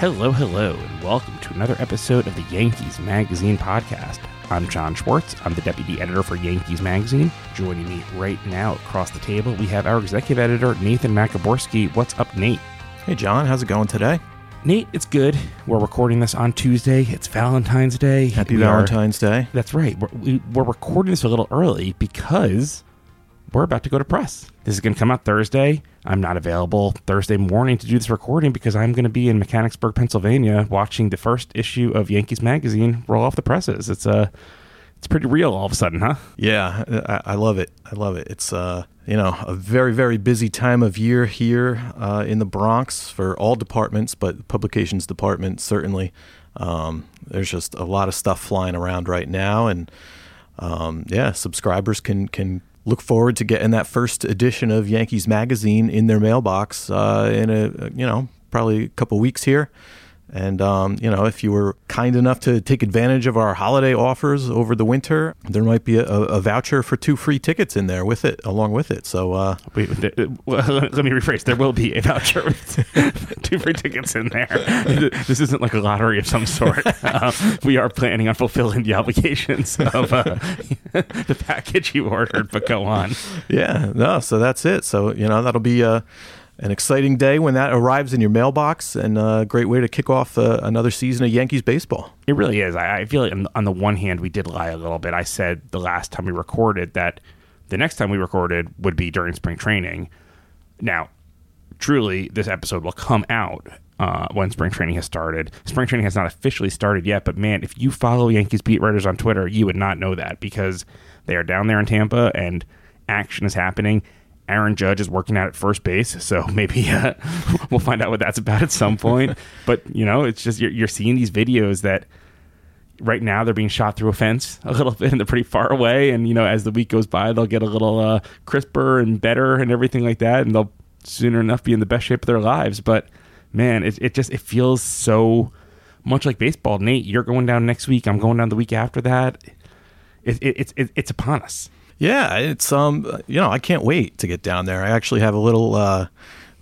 Hello, hello, and welcome to another episode of the Yankees Magazine podcast. I'm John Schwartz. I'm the deputy editor for Yankees Magazine. Joining me right now across the table, we have our executive editor, Nathan Maciborski. What's up, Nate? Hey, John, how's it going today? Nate, it's good. We're recording this on Tuesday. It's Valentine's Day. Happy We are- Valentine's Day. That's right. We're, we, we're recording this a little early because we're about to go to press. This is going to come out Thursday. I'm not available Thursday morning to do this recording because I'm going to be in Mechanicsburg, Pennsylvania, watching the first issue of Yankees Magazine roll off the presses. It's uh, it's pretty real all of a sudden, huh? Yeah, I, I love it. I love it. It's uh, you know, a very very busy time of year here uh, in the Bronx for all departments, but publications department certainly. Um, there's just a lot of stuff flying around right now, and um, yeah, subscribers can can look forward to getting that first edition of Yankees Magazine in their mailbox uh, in a you know probably a couple weeks here. And um, you know, if you were kind enough to take advantage of our holiday offers over the winter, there might be a, a voucher for two free tickets in there with it, along with it. So uh, Wait, th- uh, well, let me rephrase. There will be a voucher with two free tickets in there. This isn't like a lottery of some sort. Uh, we are planning on fulfilling the obligations of uh, the package you ordered. But go on. yeah, no, so that's it. So you know, that'll be uh, an exciting day when that arrives in your mailbox, and a great way to kick off uh, another season of Yankees baseball. It really is. I, I feel like on, the one hand, we did lie a little bit. I said the last time we recorded that the next time we recorded would be during spring training. Now, truly, this episode will come out uh, when spring training has started. Spring training has not officially started yet, but man, if you follow Yankees beat writers on Twitter, you would not know that because they are down there in Tampa and action is happening. Aaron Judge is working out at first base, so maybe uh, we'll find out what that's about at some point. but you know, it's just you're, you're seeing these videos that right now they're being shot through a fence a little bit and they're pretty far away. And you know as the week goes by they'll get a little uh, crisper and better and everything like that. And they'll sooner enough be in the best shape of their lives. But man it, it just it feels so much like baseball. Nate you're going down next week. I'm going down the week after that. It, it, it's it, it's upon us Yeah, it's um, you know, I can't wait to get down there. I actually have a little uh,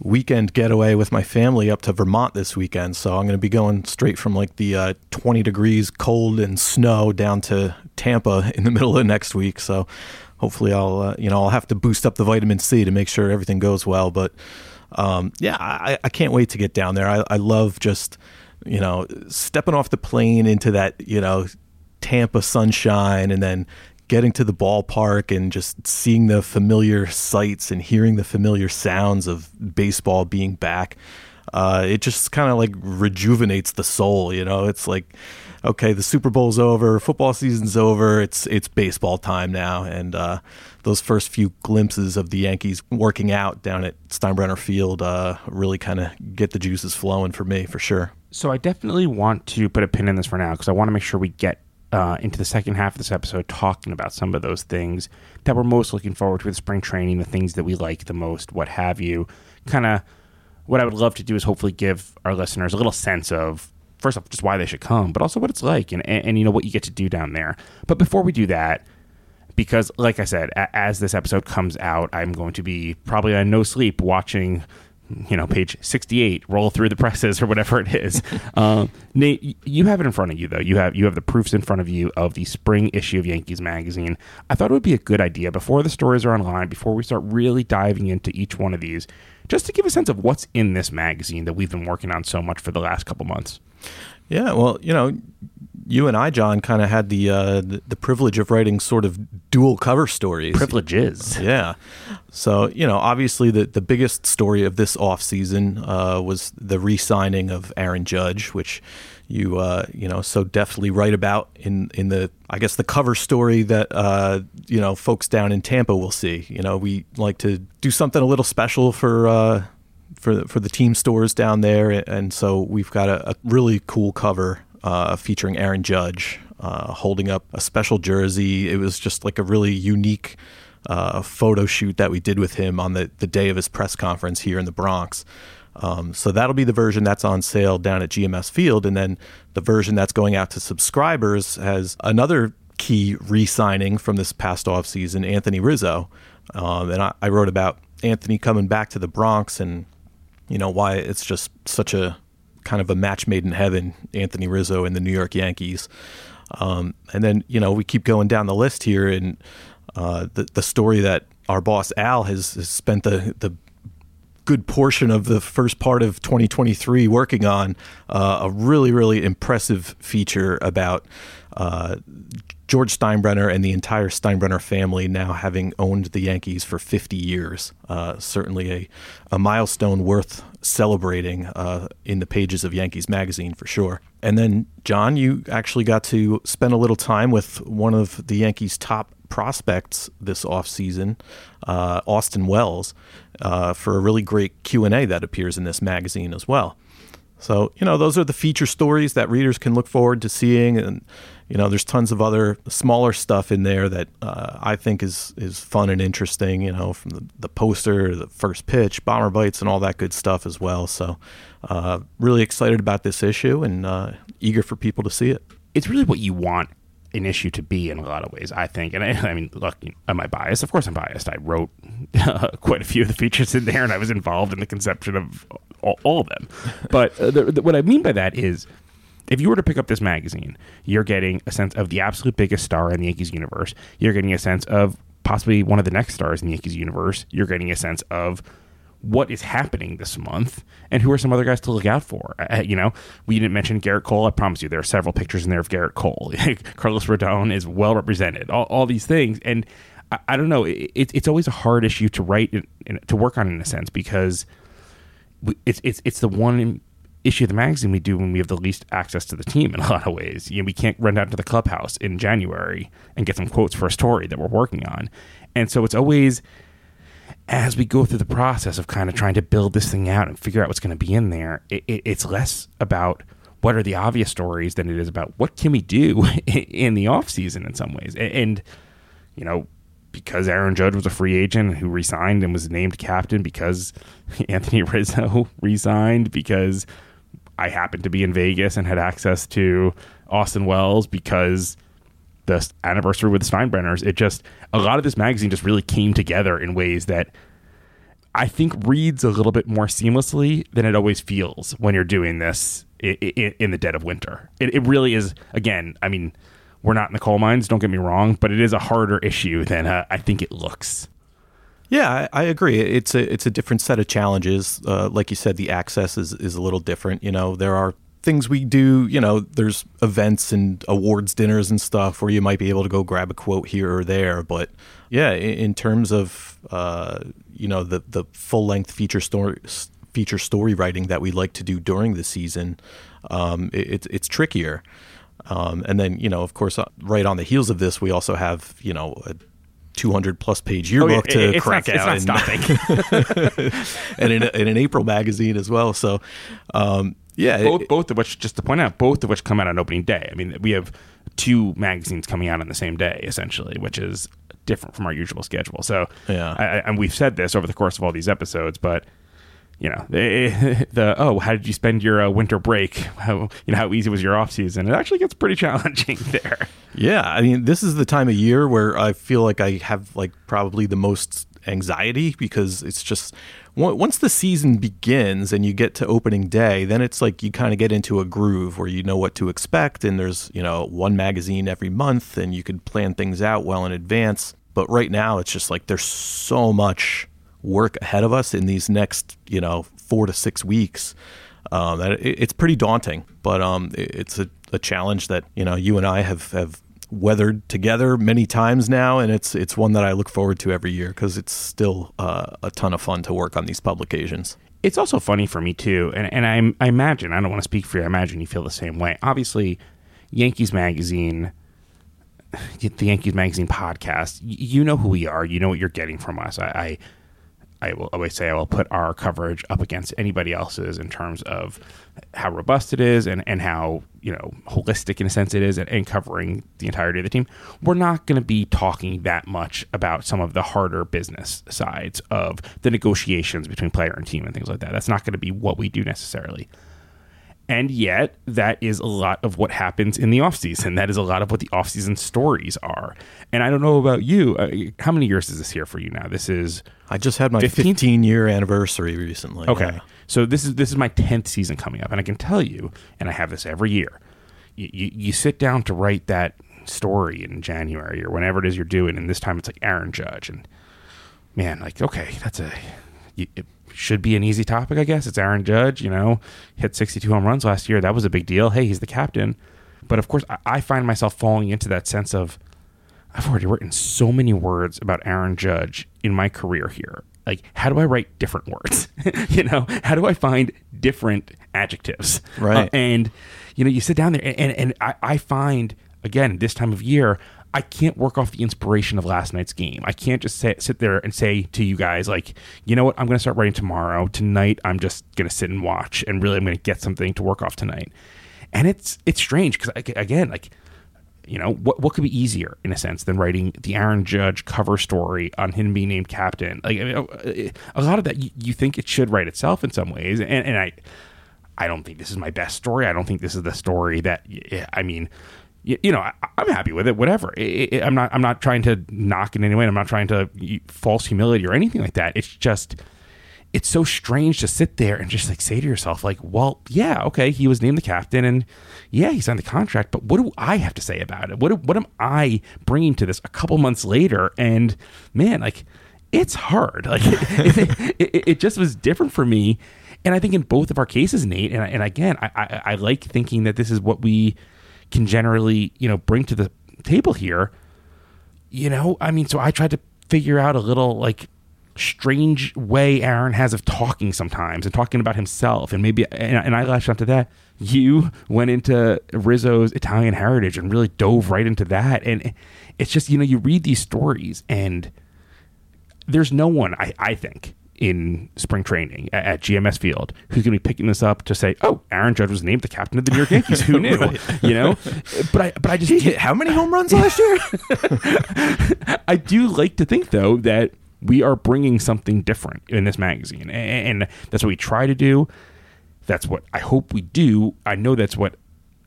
weekend getaway with my family up to Vermont this weekend, so I'm going to be going straight from like the uh, 20 degrees cold and snow down to Tampa in the middle of next week. So hopefully, I'll uh, you know I'll have to boost up the vitamin C to make sure everything goes well. But um, yeah, I, I can't wait to get down there. I, I love just you know stepping off the plane into that you know Tampa sunshine and then getting to the ballpark and just seeing the familiar sights and hearing the familiar sounds of baseball being back. Uh, it just kind of like rejuvenates the soul, you know. It's like, okay, the Super Bowl's over, football season's over. It's it's baseball time now, and uh, those first few glimpses of the Yankees working out down at Steinbrenner Field uh, really kind of get the juices flowing for me, for sure. So I definitely want to put a pin in this for now because I want to make sure we get uh, into the second half of this episode talking about some of those things that we're most looking forward to with spring training, the things that we like the most, what have you. Kind of what I would love to do is hopefully give our listeners a little sense of first off just why they should come, but also what it's like and, and, and you know what you get to do down there. But before we do that, because like I said, a- as this episode comes out, I'm going to be probably on no sleep watching you know, page 68, roll through the presses or whatever it is. um, Nate, you have it in front of you though. You have you have the proofs in front of you of the spring issue of Yankees magazine. I thought it would be a good idea before the stories are online, before we start really diving into each one of these, just to give a sense of what's in this magazine that we've been working on so much for the last couple months. Yeah, well, you know, you and I, John, kind of had the, uh, the the privilege of writing sort of dual cover stories. Privileges. Yeah. So, you know, obviously the, the biggest story of this offseason uh, was the re signing of Aaron Judge, which you, uh, you know, so deftly write about in, in the, I guess, the cover story that, uh, you know, folks down in Tampa will see. You know, we like to do something a little special for, uh, for the, for the team stores down there, and so we've got a, a really cool cover uh, featuring Aaron Judge uh, holding up a special jersey. It was just like a really unique uh, photo shoot that we did with him on the the day of his press conference here in the Bronx. Um, so that'll be the version that's on sale down at GMS Field, and then the version that's going out to subscribers has another key re-signing from this past offseason, Anthony Rizzo. Um, and I, I wrote about Anthony coming back to the Bronx and you know why it's just such a kind of a match made in heaven, Anthony Rizzo and the New York Yankees. Um, and then, you know, we keep going down the list here, and uh, the, the story that our boss Al has, has spent the, the good portion of the first part of 2023 working on uh, a really, really impressive feature about uh, George Steinbrenner and the entire Steinbrenner family now having owned the Yankees for 50 years. Uh, certainly a, a milestone worth celebrating uh, in the pages of Yankees Magazine for sure. And then, John, you actually got to spend a little time with one of the Yankees' top prospects this offseason, uh, Austin Wells, uh, for a really great Q&A that appears in this magazine as well. So, you know, those are the feature stories that readers can look forward to seeing. And, you know, there's tons of other smaller stuff in there that uh, I think is, is fun and interesting, you know, from the, the poster, the first pitch, bomber bites, and all that good stuff as well. So, uh, really excited about this issue and uh, eager for people to see it. It's really what you want an issue to be in a lot of ways, I think. And I, I mean, look, am I biased? Of course I'm biased. I wrote uh, quite a few of the features in there and I was involved in the conception of all, all of them. But uh, the, the, what I mean by that is if you were to pick up this magazine, you're getting a sense of the absolute biggest star in the Yankees universe. You're getting a sense of possibly one of the next stars in the Yankees universe. You're getting a sense of what is happening this month and who are some other guys to look out for. Uh, you know, we didn't mention Gerrit Cole. I promise you, there are several pictures in there of Gerrit Cole. Carlos Rodon is well represented. All, all these things, and I, I don't know. It, it's always a hard issue to write and to work on in a sense because it's it's it's the one issue of the magazine we do when we have the least access to the team in a lot of ways. You know, we can't run down to the clubhouse in January and get some quotes for a story that we're working on, and so it's always as we go through the process of kind of trying to build this thing out and figure out what's going to be in there, it, it, it's less about what are the obvious stories than it is about what can we do in the off season in some ways. And, and you know, because Aaron Judge was a free agent who resigned and was named captain, because Anthony Rizzo resigned, because I happened to be in Vegas and had access to Austin Wells, because the anniversary with the Steinbrenners, it just a lot of this magazine just really came together in ways that I think reads a little bit more seamlessly than it always feels when you're doing this in, the dead of winter. It, it, really is. Again, I mean, we're not in the coal mines. Don't get me wrong, but it is a harder issue than uh, I think it looks. Yeah, I, I, agree. It's a it's a different set of challenges. Uh, like you said, the access is is a little different. You know, there are things we do, you know, there's events and awards dinners and stuff where you might be able to go grab a quote here or there. But yeah, in, in terms of, uh, you know, the, the full length feature story, feature story writing that we like to do during the season, um, it, it's trickier. Um, and then, you know, of course, uh, right on the heels of this, we also have, you know, a 200 plus page yearbook oh, yeah. to crack not, out and, and in, in, an April magazine as well. So, um, yeah, both it, both of which, just to point out, both of which come out on opening day. I mean, we have two magazines coming out on the same day, essentially, which is different from our usual schedule. So, yeah, I, and we've said this over the course of all these episodes, but you know, the, the oh, how did you spend your uh, winter break? How you know how easy was your off season? It actually gets pretty challenging there. Yeah, I mean, this is the time of year where I feel like I have like probably the most anxiety because it's just once the season begins and you get to opening day, then it's like you kind of get into a groove where you know what to expect, and there's you know one magazine every month, and you can plan things out well in advance. But right now, it's just like there's so much work ahead of us in these next you know four to six weeks um, it, it's pretty daunting. But um, it, it's a, a challenge that you know you and I have have weathered together many times now, and it's it's one that I look forward to every year because it's still uh, a ton of fun to work on these publications. It's also funny for me too, and and I, I imagine I don't want to speak for you. I imagine you feel the same way. Obviously, Yankees Magazine, the Yankees Magazine podcast. You know who we are. You know what you're getting from us. I, I I will always say I will put our coverage up against anybody else's in terms of how robust it is and, and how you know holistic in a sense it is and, and covering the entirety of the team. We're not going to be talking that much about some of the harder business sides of the negotiations between player and team and things like that. That's not going to be what we do necessarily. And yet, that is a lot of what happens in the offseason. That is a lot of what the offseason stories are. And I don't know about you. Uh, how many years is this here for you now? This is I just had my 15th? 15 year anniversary recently. Okay. yeah. So this is this is my tenth season coming up, and I can tell you, and I have this every year. You, you you sit down to write that story in January or whenever it is you're doing, and this time it's like Aaron Judge, and man, like okay, that's a it should be an easy topic, I guess. It's Aaron Judge, you know, hit 62 home runs last year. That was a big deal. Hey, he's the captain. But of course, I, I find myself falling into that sense of I've already written so many words about Aaron Judge in my career here. Like, how do I write different words? you know, how do I find different adjectives? Right. Uh, and, you know, you sit down there and, and, and I, I find, again, this time of year, I can't work off the inspiration of last night's game. I can't just say, sit there and say to you guys, like, you know what, I'm going to start writing tomorrow. Tonight, I'm just going to sit and watch, and really, I'm going to get something to work off tonight. And it's it's strange because again, like you know what what could be easier in a sense than writing the Aaron Judge cover story on him being named captain like I mean, uh, a lot of that you, you think it should write itself in some ways and, and I I don't think this is my best story I don't think this is the story that I mean you, you know I, am happy with it whatever. It, it, I'm not I'm not trying to knock in any way I'm not trying to false humility or anything like that. It's just it's so strange to sit there and just like say to yourself like well yeah okay he was named the captain and yeah he signed the contract but what do i have to say about it? What, what am i bringing to this a couple months later? And man like it's hard. Like it, it, it, just was different for me. And i think in both of our cases nate and, and again I, I, I like thinking that this is what we can generally you know bring to the table here you know i mean so i tried to figure out a little like strange way Aaron has of talking sometimes and talking about himself. And maybe, and, and I latched onto that. You went into Rizzo's Italian heritage and really dove right into that. And it's just, you know, you read these stories and there's no one, I, I think, in spring training at, at GMS Field who's going to be picking this up to say, "Oh, Aaron Judge was named the captain of the New York Yankees." Who knew? right. You know, but I but I just he hit how many home runs last year? I do like to think though that we are bringing something different in this magazine and that's what we try to do that's what i hope we do i know that's what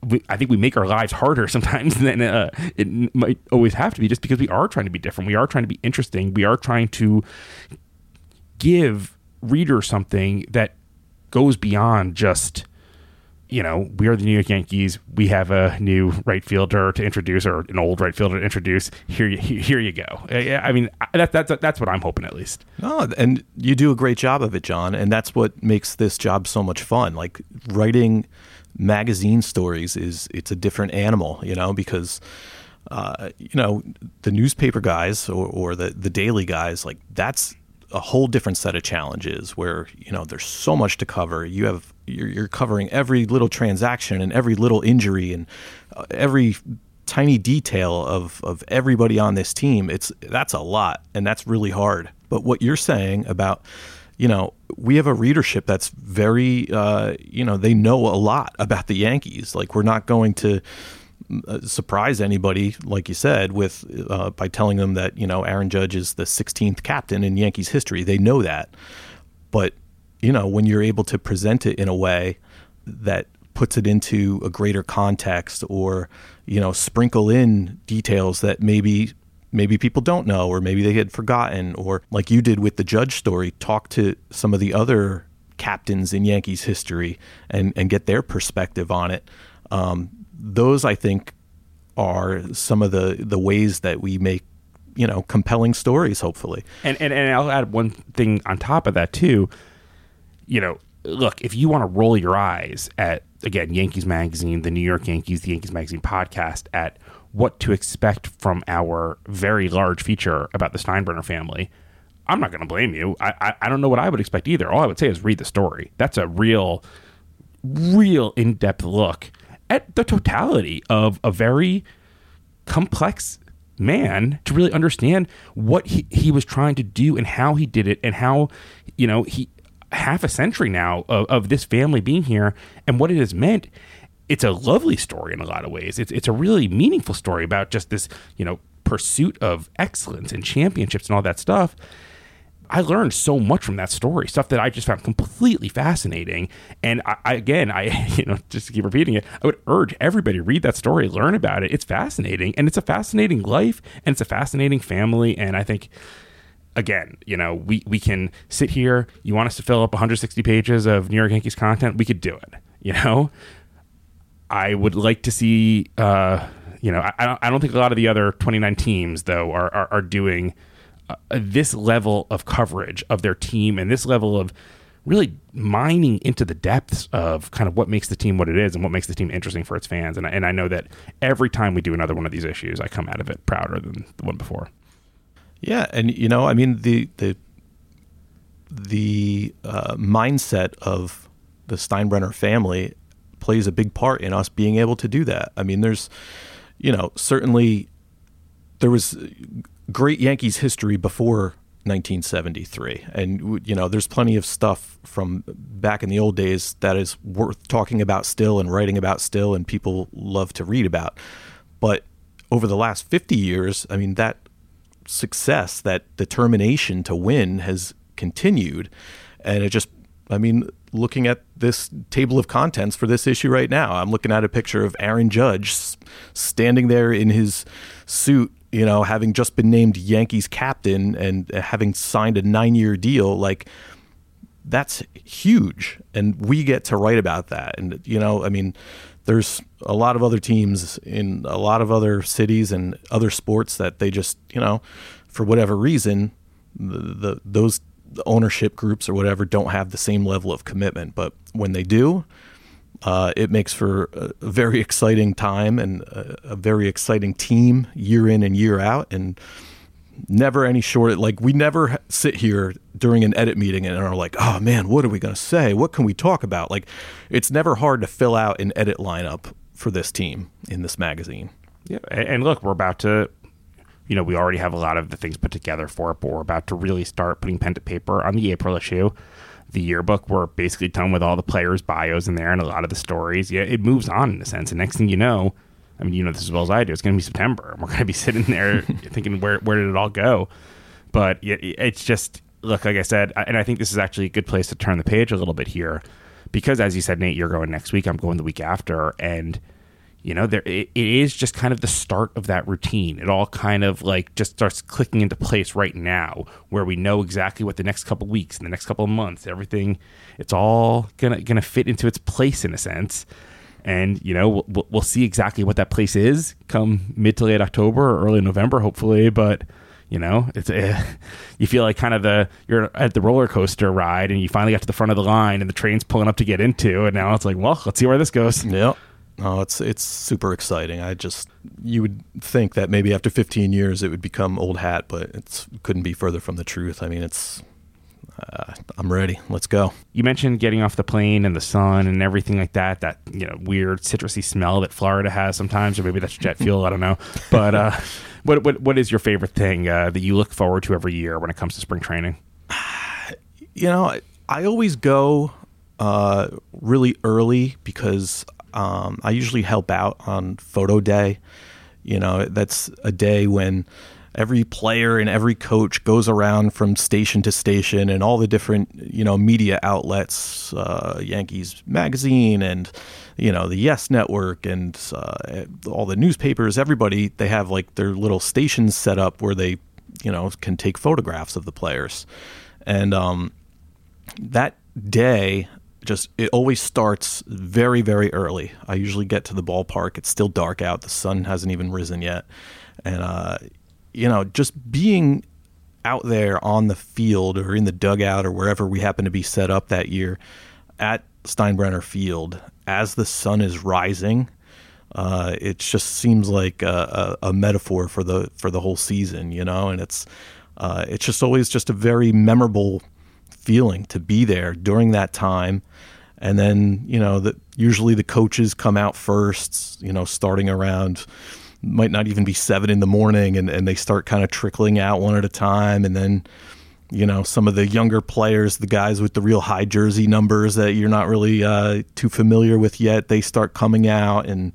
we, i think we make our lives harder sometimes than uh, it might always have to be just because we are trying to be different we are trying to be interesting we are trying to give readers something that goes beyond just you know, we are the New York Yankees. We have a new right fielder to introduce, or an old right fielder to introduce. Here, you, here you go. I mean, that, that's that's what I'm hoping at least. Oh, and you do a great job of it, John. And that's what makes this job so much fun. Like writing magazine stories is it's a different animal, you know, because. Uh, you know the newspaper guys or, or the the daily guys like that's a whole different set of challenges where you know there's so much to cover. You have you're, you're covering every little transaction and every little injury and uh, every tiny detail of of everybody on this team. It's that's a lot and that's really hard. But what you're saying about you know, we have a readership that's very, uh, you know, they know a lot about the Yankees. Like, we're not going to, surprise anybody, like you said, with uh, by telling them that you know Aaron Judge is the 16th captain in Yankees history. They know that, but you know when you're able to present it in a way that puts it into a greater context, or you know sprinkle in details that maybe maybe people don't know, or maybe they had forgotten, or like you did with the Judge story, talk to some of the other captains in Yankees history and and get their perspective on it. Um, those I think are some of the the ways that we make you know compelling stories hopefully. And and, and i'll add one thing on top of that too. You know look if you want to roll your eyes at again yankees magazine the new york yankees the yankees magazine podcast at what to expect from our very large feature about the steinbrenner family i'm not going to blame you. I, I i don't know what i would expect either. All i would say is read the story. That's a real real in-depth look at the totality of a very complex man to really understand what he, he was trying to do and how he did it and how you know he half a century now of, of this family being here and what it has meant. It's a lovely story in a lot of ways. It's, it's a really meaningful story about just this you know pursuit of excellence and championships and all that stuff I learned so much from that story, stuff that I just found completely fascinating. And I, I, again, I you know just to keep repeating it, I would urge everybody read that story, learn about it. It's fascinating, and it's a fascinating life, and it's a fascinating family. And I think again, you know, we we can sit here. You want us to fill up 160 pages of New York Yankees content? We could do it. You know, I would like to see. Uh, you know, I, don't, I don't think a lot of the other 29 teams though are are, are doing uh, this level of coverage of their team and this level of really mining into the depths of kind of what makes the team what it is and what makes the team interesting for its fans. And, and I know that every time we do another one of these issues, I come out of it prouder than the one before. Yeah, and you know, I mean the the the uh, mindset of the Steinbrenner family plays a big part in us being able to do that. I mean, there's, you know, certainly there was great Yankees history before 1973, and you know, there's plenty of stuff from back in the old days that is worth talking about still and writing about still, and people love to read about. But over the last 50 years, I mean, that success, that determination to win has continued. And it just, I mean, looking at this table of contents for this issue right now, I'm looking at a picture of Aaron Judge standing there in his suit, you know, having just been named Yankees captain and having signed a nine year deal. Like, that's huge. And we get to write about that. And, you know, I mean, there's a lot of other teams in a lot of other cities and other sports that they just you know for whatever reason the, the those ownership groups or whatever don't have the same level of commitment but when they do uh, it makes for a, very exciting time and a, a very exciting team year in and year out and never any short like we never sit here during an edit meeting and are like oh man what are we going to say? What can we talk about? Like it's never hard to fill out an edit lineup for this team in this magazine. Yeah and look we're about to you know we already have a lot of the things put together for it but we're about to really start putting pen to paper on the april issue the yearbook we're basically done with all the players bios in there and a lot of the stories yeah it moves on in a sense and next thing you know I mean, you know this as well as I do. It's going to be September, and we're going to be sitting there thinking, where where did it all go? But it's just look, like I said, and I think this is actually a good place to turn the page a little bit here, because as you said, Nate, you're going next week. I'm going the week after, and you know, there it, it is just kind of the start of that routine. It all kind of like just starts clicking into place right now, where we know exactly what the next couple weeks and the next couple of months, everything, it's all gonna gonna fit into its place in a sense and you know we'll, we'll see exactly what that place is come mid to late October or early November, hopefully. But you know, it's uh, you feel like kind of the you're at the roller coaster ride, and you finally got to the front of the line, and the train's pulling up to get into, and now it's like, well, let's see where this goes. Yep. Oh, it's it's super exciting. I just you would think that maybe after 15 years it would become old hat, but it couldn't be further from the truth. I mean, it's uh, I'm ready. Let's go. You mentioned getting off the plane and the sun and everything like that. That you know weird citrusy smell that Florida has sometimes, or maybe that's jet fuel. I don't know. But uh, what what what is your favorite thing uh, that you look forward to every year when it comes to spring training? You know, I, I always go uh, really early because um, I usually help out on photo day. You know, that's a day when every player and every coach goes around from station to station and all the different you know media outlets uh, yankees magazine and you know the yes network and uh, all the newspapers everybody they have like their little stations set up where they you know can take photographs of the players and um, that day just it always starts very very early. I usually get to the ballpark. It's still dark out. The sun hasn't even risen yet. And uh, you know, just being out there on the field or in the dugout or wherever we happen to be set up that year at Steinbrenner Field as the sun is rising. Uh, it just seems like a, a, a, metaphor for the for the whole season, you know, and it's uh, it's just always just a very memorable feeling to be there during that time. And then you know that usually the coaches come out first, you know, starting around might not even be seven in the morning and, and they start kind of trickling out one at a time and then you know some of the younger players the guys with the real high jersey numbers that you're not really uh, too familiar with yet they start coming out and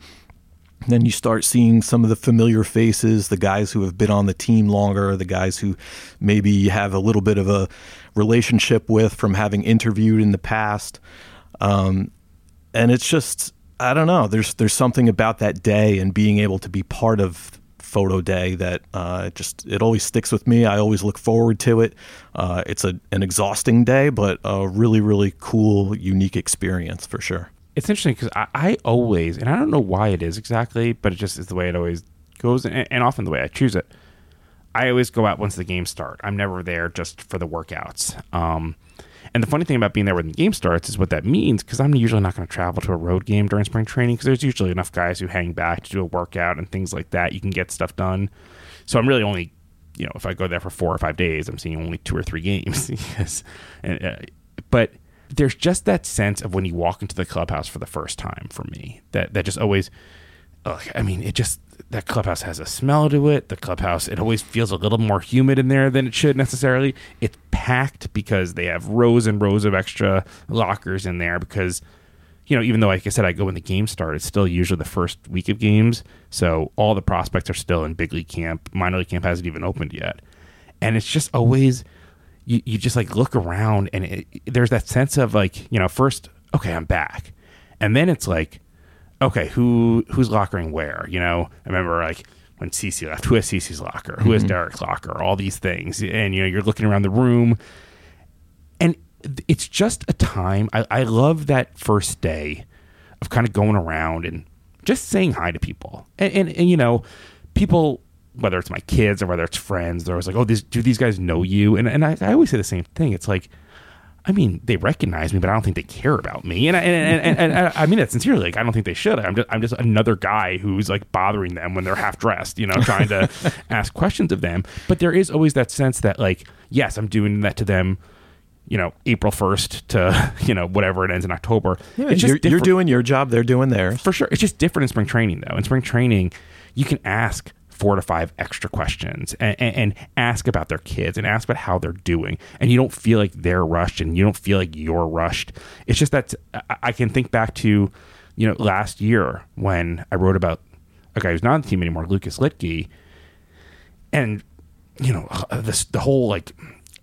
then you start seeing some of the familiar faces, the guys who have been on the team longer, the guys who maybe have a little bit of a relationship with from having interviewed in the past. Um, and it's just I don't know. There's there's something about that day and being able to be part of photo day that uh, just it always sticks with me. I always look forward to it. Uh, it's a an exhausting day, but a really really cool, unique experience for sure. It's interesting because I, I, always, and I don't know why it is exactly, but it just is the way it always goes, and, and often the way I choose it. I always go out once the games start. I'm never there just for the workouts. Um, and the funny thing about being there when the game starts is what that means because I'm usually not going to travel to a road game during spring training because there's usually enough guys who hang back to do a workout and things like that. You can get stuff done. So I'm really only, you know, if I go there for four or five days, I'm seeing only two or three games. yes. And, uh, but there's just that sense of when you walk into the clubhouse for the first time for me that, that just always, ugh, I mean, it just, that clubhouse has a smell to it. The clubhouse, it always feels a little more humid in there than it should necessarily. It's packed because they have rows and rows of extra lockers in there because, you know, even though, like I said, I go when the games start, it's still usually the first week of games. So all the prospects are still in big league camp. Minor league camp hasn't even opened yet. And it's just always, you, you just like look around and it, there's that sense of like, you know, first, okay, I'm back. And then it's like, okay, who who's lockering where? You know, I remember like when CC left, who has CC's locker? Who has mm-hmm. Derek's locker? All these things, and you know, you're looking around the room, and it's just a time. I, I love that first day of kind of going around and just saying hi to people, and, and, and you know, people. Whether it's my kids or whether it's friends, they're always like, "Oh, these, do these guys know you?" And and I, I always say the same thing. It's like, I mean, they recognize me, but I don't think they care about me. And I, and, and, and, and I mean that sincerely. Like, I don't think they should. I'm just, I'm just another guy who's like bothering them when they're half dressed, you know, trying to ask questions of them. But there is always that sense that, like, yes, I'm doing that to them, you know, April 1st to, you know, whatever it ends in October. Yeah, it's just you're, you're doing your job, they're doing theirs. For sure. It's just different in spring training, though. In spring training, you can ask four to five extra questions and, and, and, ask about their kids and ask about how they're doing. And you don't feel like they're rushed and you don't feel like you're rushed. It's just that I can think back to, you know, last year when I wrote about a guy who's not on the team anymore, Lucas Luetge. And, you know, uh, this, the whole like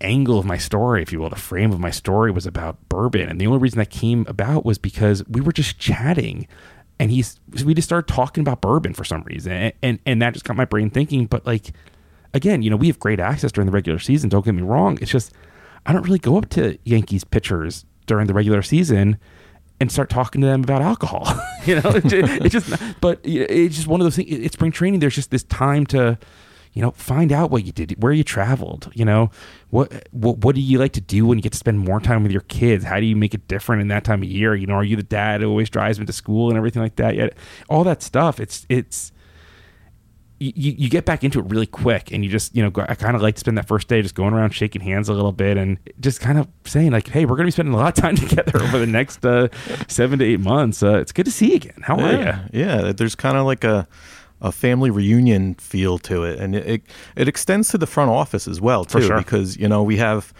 angle of my story, if you will, the frame of my story was about bourbon. And the only reason that came about was because we were just chatting and he's we just started talking about bourbon for some reason and, and and that just got my brain thinking but like again you know we have great access during the regular season don't get me wrong. It's just i don't really go up to yankees pitchers during the regular season and start talking to them about alcohol. You know it's it's just but it's just one of those things it's spring training. There's just this time to you know, find out what you did, where you traveled, you know, what, what what do you like to do when you get to spend more time with your kids? How do you make it different in that time of year? You know, are you the dad who always drives them to school and everything like that? Yet all that stuff, it's it's you, you get back into it really quick and you just you know i kind of like to spend that first day just going around shaking hands a little bit and just kind of saying like hey we're going to be spending a lot of time together over the next uh, seven to eight months uh, it's good to see you again how yeah, are you yeah there's kind of like a a family reunion feel to it, and it, it, it extends to the front office as well too, sure. because you know we have,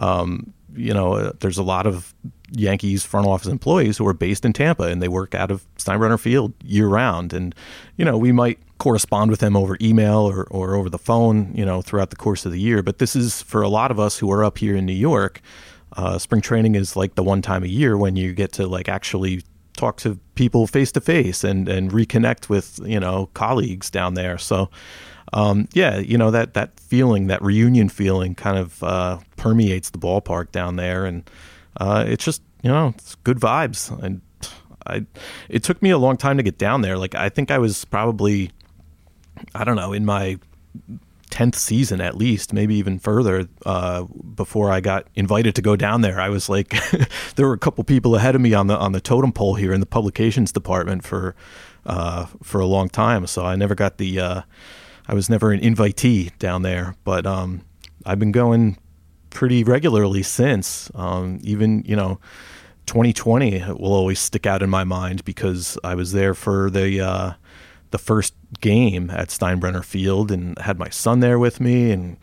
um, you know, uh, there's a lot of Yankees front office employees who are based in Tampa and they work out of Steinbrenner Field year round, and you know we might correspond with them over email or, or over the phone, you know, throughout the course of the year. But this is for a lot of us who are up here in New York. Uh, spring training is like the one time a year when you get to like actually talk to people face to face and and reconnect with you know colleagues down there. So. Um, yeah, you know that that feeling, that reunion feeling, kind of uh, permeates the ballpark down there, and uh, it's just you know it's good vibes. And I, it took me a long time to get down there. Like I think I was probably, I don't know, in my tenth season at least, maybe even further, uh, before I got invited to go down there. I was like, there were a couple people ahead of me on the on the totem pole here in the publications department for uh, for a long time. So I never got the, uh, I was never an invitee down there. But um, I've been going pretty regularly since. Um, even you know. 2020 will always stick out in my mind because I was there for the uh, the first game at Steinbrenner Field and had my son there with me and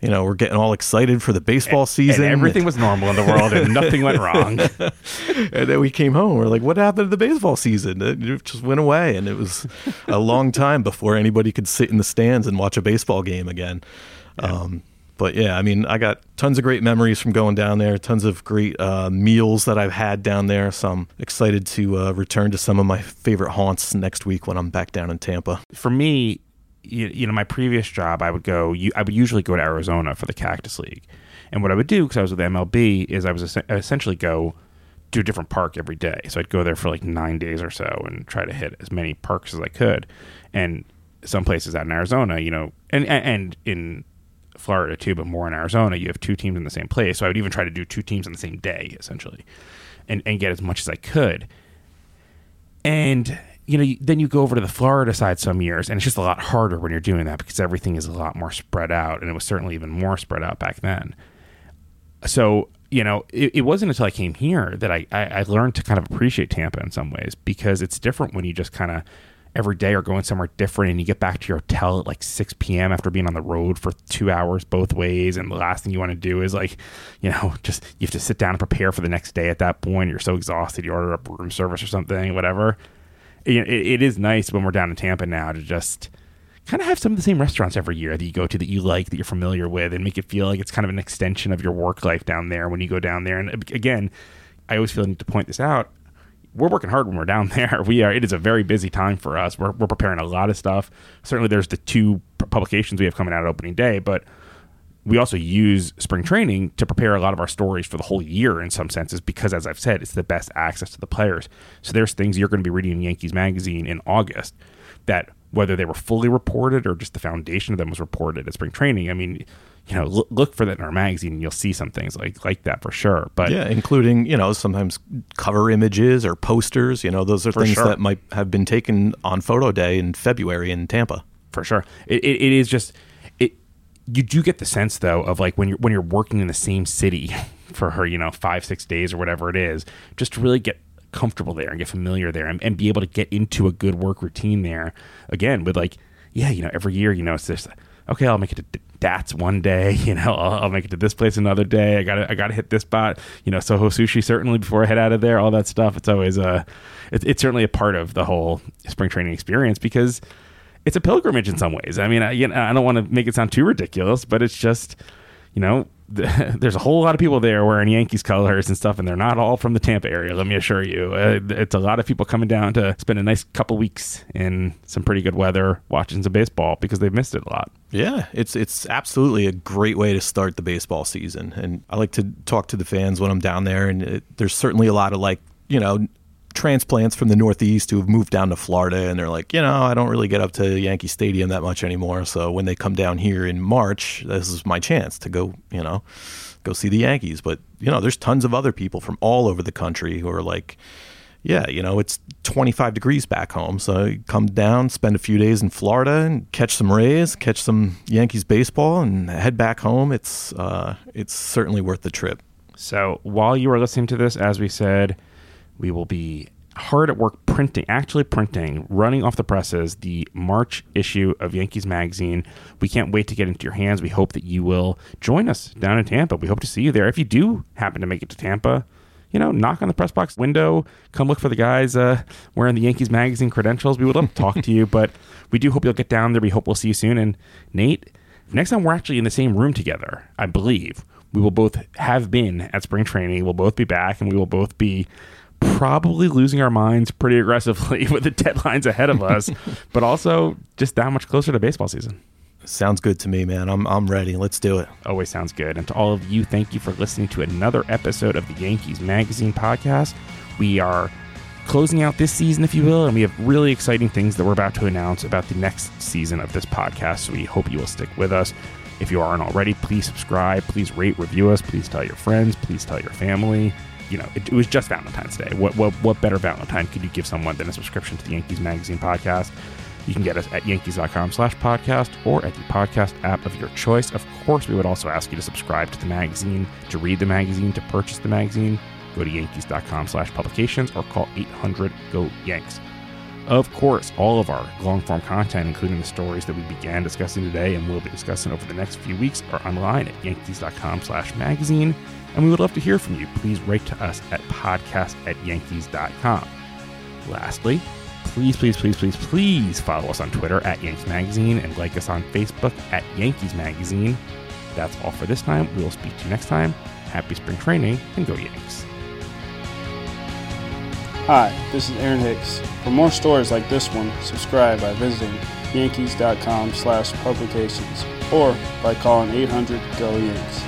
you know, we're getting all excited for the baseball season. And everything was normal in the world and nothing went wrong. and then we came home. We're like, what happened to the baseball season? It just went away. And it was a long time before anybody could sit in the stands and watch a baseball game again. Yeah. Um, but yeah, I mean, I got tons of great memories from going down there, tons of great uh, meals that I've had down there. So I'm excited to uh, return to some of my favorite haunts next week when I'm back down in Tampa. For me, you, you know, my previous job, I would go, you, I would usually go to Arizona for the Cactus League. And what I would do, because I was with MLB, is I was essentially go to a different park every day. So I'd go there for like nine days or so and try to hit as many parks as I could. And some places out in Arizona, you know, and and in Florida too, but more in Arizona, you have two teams in the same place. So I would even try to do two teams on the same day, essentially, and and get as much as I could. And you know, then you go over to the Florida side some years, and it's just a lot harder when you're doing that because everything is a lot more spread out, and it was certainly even more spread out back then. So, you know, it, it wasn't until I came here that I, I, I, learned to kind of appreciate Tampa in some ways because it's different when you just kind of every day are going somewhere different and you get back to your hotel at like 6 p.m. after being on the road for two hours both ways. And the last thing you want to do is like, you know, just you have to sit down and prepare for the next day at that point. You're so exhausted, you order up room service or something, whatever it, it is nice when we're down in Tampa now to just kind of have some of the same restaurants every year that you go to that you like that you're familiar with and make it feel like it's kind of an extension of your work life down there when you go down there and again i always feel I need to point this out we're working hard when we're down there. We are it is a very busy time for us. We're, we're preparing a lot of stuff. Certainly there's the two publications we have coming out at opening day but we also use spring training to prepare a lot of our stories for the whole year in some senses because as i've said it's the best access to the players. So there's things you're going to be reading in yankees magazine in august that whether they were fully reported or just the foundation of them was reported at spring training i mean you know look, look for that in our magazine and you'll see some things like like that for sure but yeah including you know sometimes cover images or posters you know those are things sure. that might have been taken on photo day in february in tampa. For sure. It, it, it is just you do get the sense though of like when you're when you're working in the same city for her, you know, five six days or whatever it is, just to really get comfortable there and get familiar there and, and be able to get into a good work routine there. Again, with like, yeah, you know, every year, you know, it's just okay, I'll make it to Dats one day, you know, I'll, I'll, make it to this place another day. I gotta, I gotta hit this spot, you know, Soho Sushi certainly before I head out of there. All that stuff. It's always a, uh, it, it's certainly a part of the whole spring training experience because it's a pilgrimage in some ways. I mean, I, you know, I don't want to make it sound too ridiculous, but it's just, you know, there's a whole lot of people there wearing Yankees colors and stuff, and they're not all from the Tampa area. Let me assure you, uh, it's a lot of people coming down to spend a nice couple weeks in some pretty good weather watching some baseball because they've missed it a lot. Yeah, it's it's absolutely a great way to start the baseball season, and I like to talk to the fans when I'm down there, and it, there's certainly a lot of like you know transplants from the Northeast who have moved down to Florida, and they're like, you know, I don't really get up to Yankee Stadium that much anymore. So when they come down here in March, this is my chance to go, you know, go see the Yankees. But you know, there's tons of other people from all over the country who are like, yeah, you know, it's 25 degrees back home. So come down, spend a few days in Florida, and catch some Rays, catch some Yankees baseball, and head back home. It's uh, it's certainly worth the trip. So while you are listening to this, as we said we will be hard at work printing, actually printing, running off the presses, the March issue of Yankees Magazine. We can't wait to get into your hands. We hope that you will join us down in Tampa. We hope to see you there. If you do happen to make it to Tampa, you know, knock on the press box window, come look for the guys uh, wearing the Yankees Magazine credentials. We would love to talk to you, but we do hope you'll get down there. We hope we'll see you soon. And Nate, next time we're actually in the same room together, I believe we will both have been at spring training. We'll both be back, and we will both be probably losing our minds pretty aggressively with the deadlines ahead of us, but also just that much closer to baseball season. Sounds good to me, man. I'm I'm ready. Let's do it. Always sounds good. And to all of you, thank you for listening to another episode of the Yankees Magazine podcast. We are closing out this season, if you will, and we have really exciting things that we're about to announce about the next season of this podcast. So we hope you will stick with us. If you aren't already, please subscribe, please rate, review us, please tell your friends, please tell your family you know, it, it, was just Valentine's Day. What, what what better Valentine could you give someone than a subscription to the Yankees Magazine podcast? You can get us at yankees.com slash podcast or at the podcast app of your choice. Of course, we would also ask you to subscribe to the magazine, to read the magazine, to purchase the magazine. Go to yankees.com slash publications or call 800 GO YANKS. Of course, all of our long form content, including the stories that we began discussing today and will be discussing over the next few weeks, are online at yankees.com slash magazine. And we would love to hear from you. Please write to us at podcast at yankees.com. Lastly, please, please, please, please, please follow us on Twitter at Yankees Magazine and like us on Facebook at Yankees Magazine. That's all for this time. We will speak to you next time. Happy spring training and go Yanks. Hi, this is Aaron Hicks. For more stories like this one, subscribe by visiting yankees.com slash publications or by calling 800 GO YANKS.